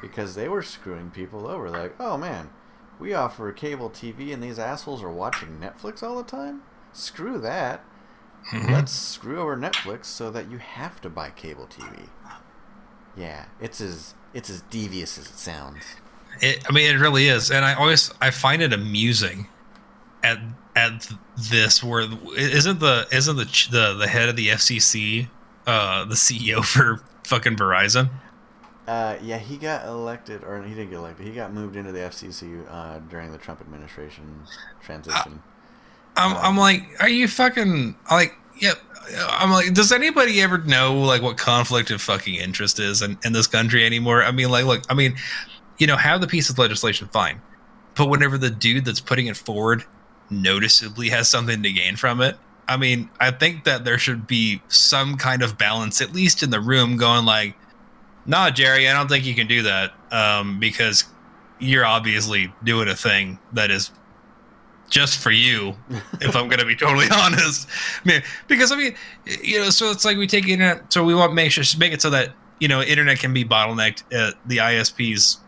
because they were screwing people over. Like, oh man, we offer cable TV, and these assholes are watching Netflix all the time. Screw that. Mhm. Let's screw over Netflix so that you have to buy cable TV. Yeah, it's as it's as devious as it sounds. It, I mean, it really is, and I always I find it amusing at at this where isn't the isn't the the the head of the FCC uh the CEO for fucking Verizon. Uh, yeah, he got elected, or he didn't get elected. He got moved into the FCC uh, during the Trump administration transition. I'm, I'm like, are you fucking like, yeah. I'm like, does anybody ever know like what conflict of fucking interest is in, in this country anymore? I mean, like, look, I mean, you know, have the piece of legislation, fine, but whenever the dude that's putting it forward noticeably has something to gain from it, I mean, I think that there should be some kind of balance, at least in the room, going like, nah, Jerry, I don't think you can do that um, because you're obviously doing a thing that is just for you if I'm going to be totally honest. I mean, because I mean, you know, so it's like we take internet, so we want to make sure make it so that you know, internet can be bottlenecked at the ISP's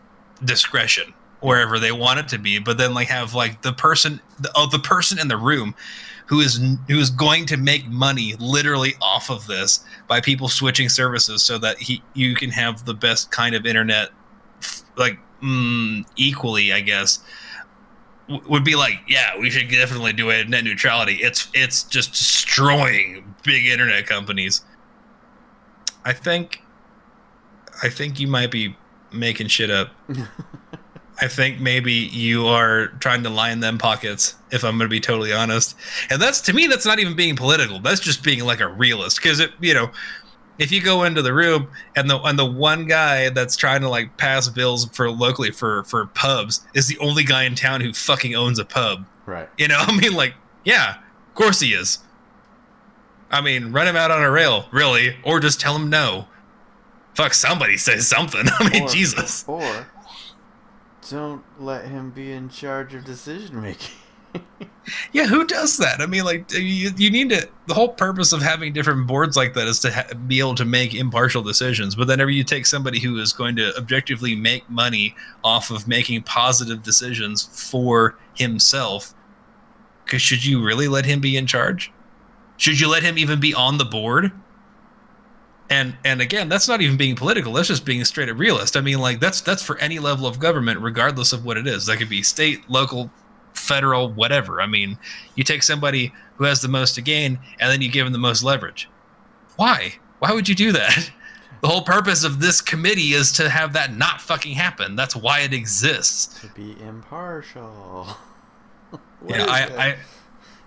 discretion wherever they want it to be, but then like have like the person, the, oh, the person in the room who is who is going to make money literally off of this by people switching services so that he you can have the best kind of internet like mm, equally i guess would be like yeah we should definitely do it net neutrality. It's it's just destroying big internet companies. I think i think you might be making shit up I think maybe you are trying to line them pockets, if I'm going to be totally honest. And that's to me, that's not even being political. That's just being like a realist. Because it, you know, if you go into the room and the and the one guy that's trying to like pass bills for locally for for pubs is the only guy in town who fucking owns a pub. Right. You know, I mean, like, yeah, of course he is. I mean, run him out on a rail, really, or just tell him no. Fuck, somebody say something. I mean, Or- Jesus. Or don't let him be in charge of decision making. Yeah, who does that? I mean, like you, you need to. The whole purpose of having different boards like that is to ha- be able to make impartial decisions. But then, whenever you take somebody who is going to objectively make money off of making positive decisions for himself, should you really let him be in charge? Should you let him even be on the board? And and again, that's not even being political. That's just being straight up realist. I mean, like that's that's for any level of government, regardless of what it is. That could be state, local, federal, whatever. I mean, you take somebody who has the most to gain and then you give them the most leverage. Why? Why would you do that? The whole purpose of this committee is to have that not fucking happen. That's why it exists. to be impartial. Yeah, I. I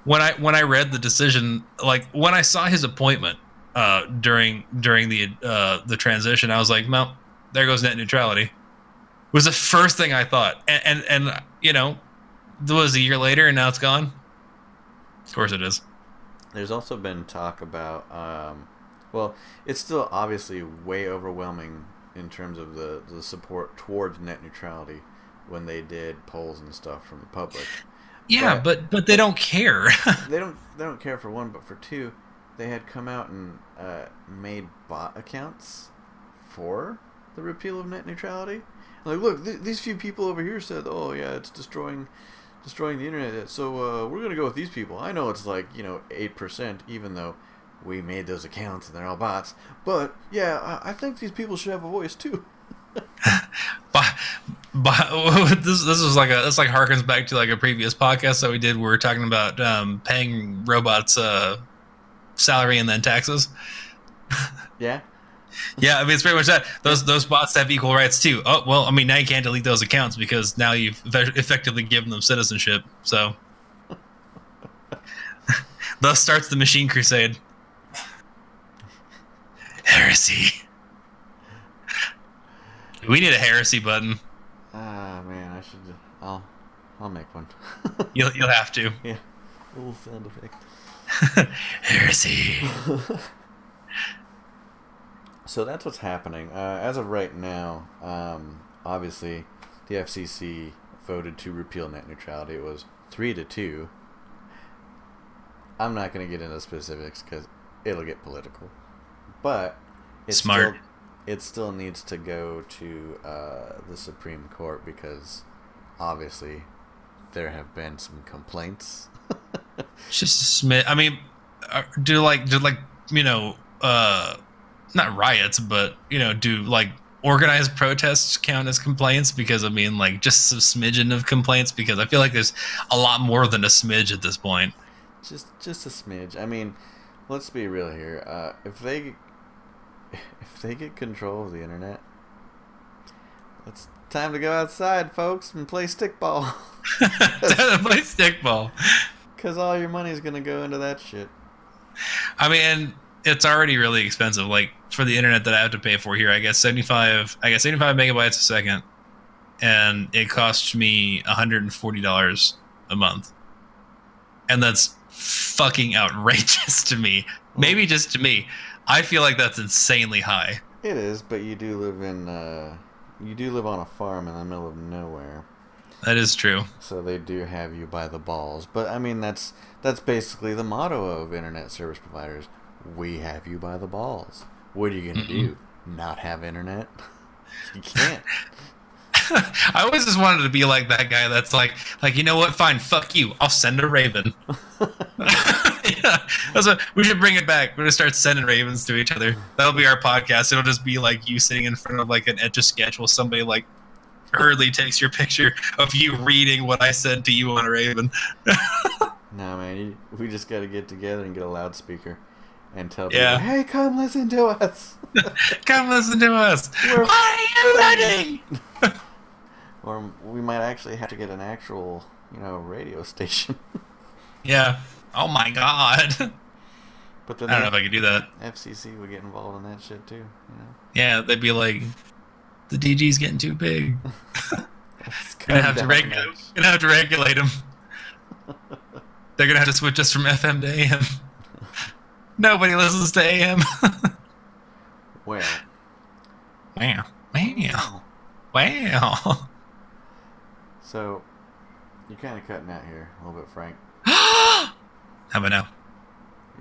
when I when I read the decision, like when I saw his appointment uh, during during the uh, the transition, I was like, well, there goes net neutrality. Was the first thing I thought, and and, and you know, it was a year later, and now it's gone. Of course, it is. There's also been talk about, um, well, it's still obviously way overwhelming in terms of the, the support towards net neutrality when they did polls and stuff from the public. Yeah, But- but but they don't care. They don't they don't care for one, but for two, they had come out and uh, made bot accounts for the repeal of net neutrality. Like, look, th- these few people over here said, "Oh yeah, it's destroying." Destroying the internet, so uh, we're gonna go with these people. I know it's like you know eight percent, even though we made those accounts and they're all bots. But yeah, I, I think these people should have a voice too. but, but this this is like a this like harkens back to like a previous podcast that we did. where We were talking about um, paying robots uh, salary and then taxes. Yeah, Yeah, I mean it's pretty much that. Those those bots have equal rights too. Oh well, I mean now you can't delete those accounts because now you've eff- effectively given them citizenship. So, thus starts the machine crusade. Heresy. We need a heresy button. ah man, I should. I'll I'll make one. You'll you'll have to. yeah, little sound effect. Heresy. So that's what's happening. Uh, as of right now, um, obviously, the FCC voted to repeal net neutrality. It was three to two. I'm not going to get into specifics because it'll get political, but it's Smart. Still, it still needs to go to uh, the Supreme Court because obviously there have been some complaints. Just a smit. I mean, uh, do like do like you know, uh, not riots, but you know, do like organized protests count as complaints? Because I mean, like just a smidgen of complaints. Because I feel like there's a lot more than a smidge at this point. just just a smidge. I mean, let's be real here. Uh, if they if they get control of the internet, it's time to go outside, folks, and play stickball. Play stickball. Cause all your money's gonna go into that shit. I mean, it's already really expensive. Like for the internet that I have to pay for here, I guess seventy five. I guess seventy five megabytes a second, and it costs me one hundred and forty dollars a month, and that's fucking outrageous to me. Maybe just to me. I feel like that's insanely high. It is, but you do live in uh, you do live on a farm in the middle of nowhere, That is true. so they do have you by the balls. But I mean, that's that's basically the motto of internet service providers. We have you by the balls. What are you gonna Mm-mm. do? not have internet. You can't. I always just wanted to be like that guy that's like, like you know what? Fine, fuck you. I'll send a raven. yeah, that's what we should bring it back. We're gonna start sending ravens to each other. That'll be our podcast. It'll just be like you sitting in front of like an etch a sketch while somebody like hurriedly takes your picture of you reading what I said to you on a raven. no man, you, we just got to get together and get a loudspeaker and tell Yeah. "Hey, come listen to us." Come listen to us. We're Why are you running? or we might actually have to get an actual, you know, radio station. Yeah. Oh my god. but then I don't know if I could do that. FCC would get involved in that shit too. You know, Yeah, they'd be like, the DG's getting too big. Gonna have to regulate. Gonna have to regulate them. They're gonna have to switch us from FM to AM. Nobody listens to AM. Well, wow. Wow. Wow. so you're kind of cutting out here a little bit, Frank. How about now?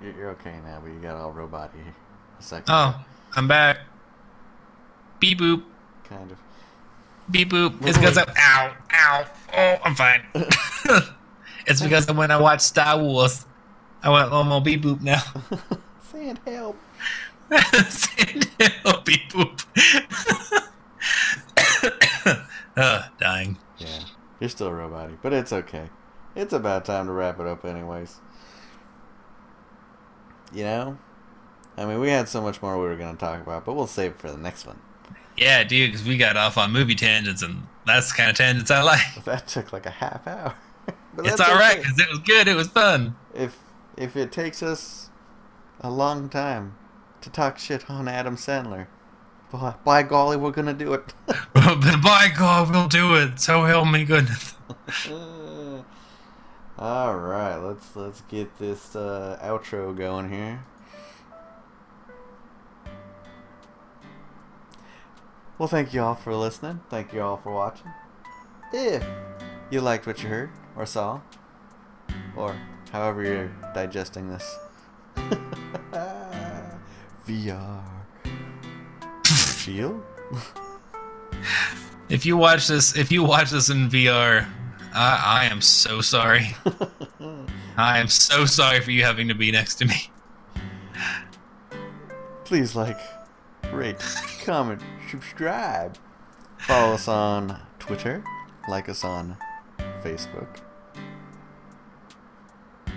You're, you're okay now, but you got all robot a second. Oh, I'm back. Beep boop. Kind of. Beep boop. It's because I'm ow, ow. Oh, I'm fine. it's because when I watched Star Wars. I went oh, I'm on beep boop now. Sand help. oh, beep boop. uh, dying. Yeah, you're still a robot but it's okay. It's about time to wrap it up, anyways. You know, I mean, we had so much more we were going to talk about, but we'll save it for the next one. Yeah, dude, because we got off on movie tangents, and that's the kind of tangents I like. That took like a half hour. but It's all right because it was good. It was fun. If if it takes us a long time to talk shit on Adam Sandler, by, by golly, we're gonna do it. by God, we'll do it. So help me goodness. All right, let's let's get this uh, outro going here. Well, thank you all for listening. Thank you all for watching. If you liked what you heard or saw, or however you're digesting this, VR feel. If you watch this, if you watch this in VR, I, I am so sorry. I am so sorry for you having to be next to me. please like, rate, comment, subscribe. Follow us on Twitter. Like us on Facebook.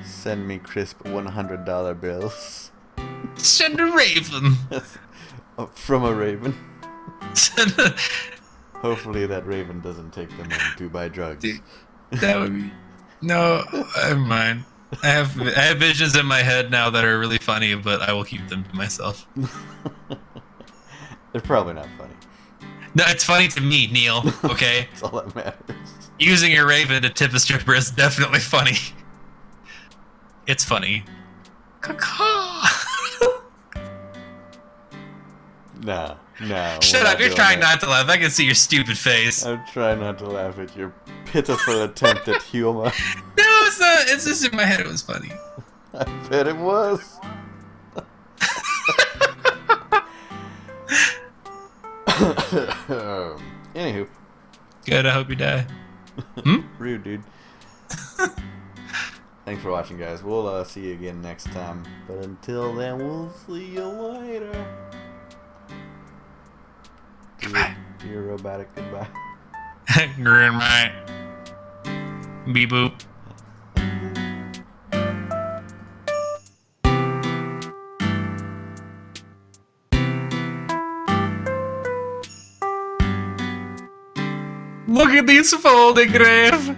Send me crisp $100 bills Send a raven. From a raven. A, Hopefully that raven doesn't take them to buy drugs. Dude. that would be no. Never mind. I have I have visions in my head now that are really funny, but I will keep them to myself. They're probably not funny. No, it's funny to me, Neil. Okay, That's all that matters. using your raven to tip a stripper is definitely funny. It's funny. No, no. Shut up! You're trying that. not to laugh. I can see your stupid face. I'm trying not to laugh at your pitiful attempt at humor. No, it's not. It's just in my head. It was funny. I bet it was. Anywho, Good. I hope you die. Hmm? rude dude. Thanks for watching, guys. We'll uh, see you again next time. But until then, we'll see you later. Goodbye. do your robotic goodbye. Grandma. Beep boop. These folding grave.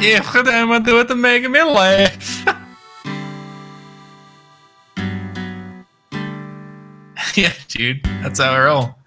Yeah, what am I doing to make me laugh? yeah, dude, that's how I roll.